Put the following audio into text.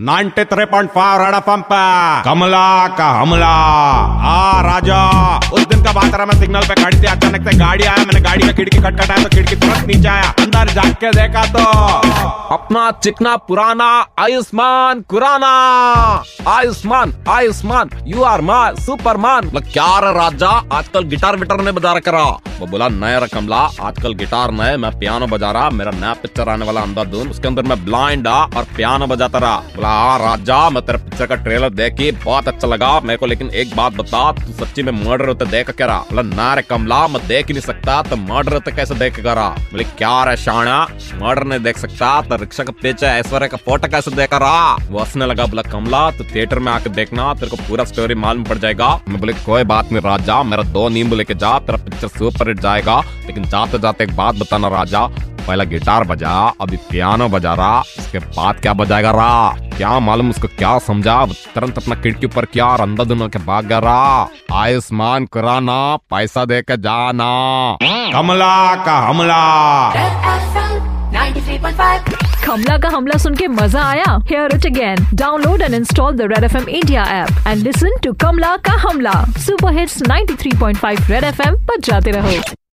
Ninety three point five पंप कमला का हमला। आ राजा। बात रहा मैं सिग्नल पे खड़ी थी अचानक से गाड़ी आया, मैंने गाड़ी का खिड़की खटखटाया तो खिड़की तुरंत नीचे आया। अंदर जाग के देखा तो अपना चिकना पुराना Ayushmann Khurrana. Ayushmann Ayushmann you are man superman क्या राजा, आजकल गिटार विटार ने बजा करा वो बोला, नया रकमला आजकल गिटार नए, मैं पियानो बजा रहा, मेरा नया पिक्चर आने वाला अंदर अंधाधुन, उसके अंदर मैं ब्लाइंड आ और पियानो बजाता रहा। बोला हाँ राजा, मैं तेरे पिक्चर का ट्रेलर देख के बहुत अच्छा लगा, मेरे को लेकिन एक बात बता, तू सच्ची में मर्डर होते, देख क्या रहा बोला ना रे कमला, मैं देख नहीं सकता तो मर्डर तो कैसे देख रहा बोले, क्या रे शाणा, मर्डर नहीं देख सकता तो रिक्शा का पीछे ऐश्वर्या का फ़ोटो कैसे देख रहा वो हंसने लगा, बोला, कमला तो थिएटर में आके देखना, तेरे को पूरा स्टोरी मालूम पड़ जाएगा। मैं बोले, कोई बात नहीं राजा, मेरा दो नींबू लेके जा, तेरा पिक्चर सुपर हिट जाएगा, लेकिन जाते जाते एक बात बताना राजा पहला गिटार बजा, अभी पियानो बजा रहा उसके बाद क्या बजाएगा रहा क्या मालूम उसको क्या समझा? तुरंत अपना खिड़की ऊपर किया और अंदर दोनों के भाग गया रहा आयुष्मान कराना पैसा दे के जाना। कमला का हमला। कमला का हमला सुन के मज़ा आया? Hear it again download and install the Red F M India app and listen to Kamla का हमला super hits 93.5 Red F M पर जाते रहो।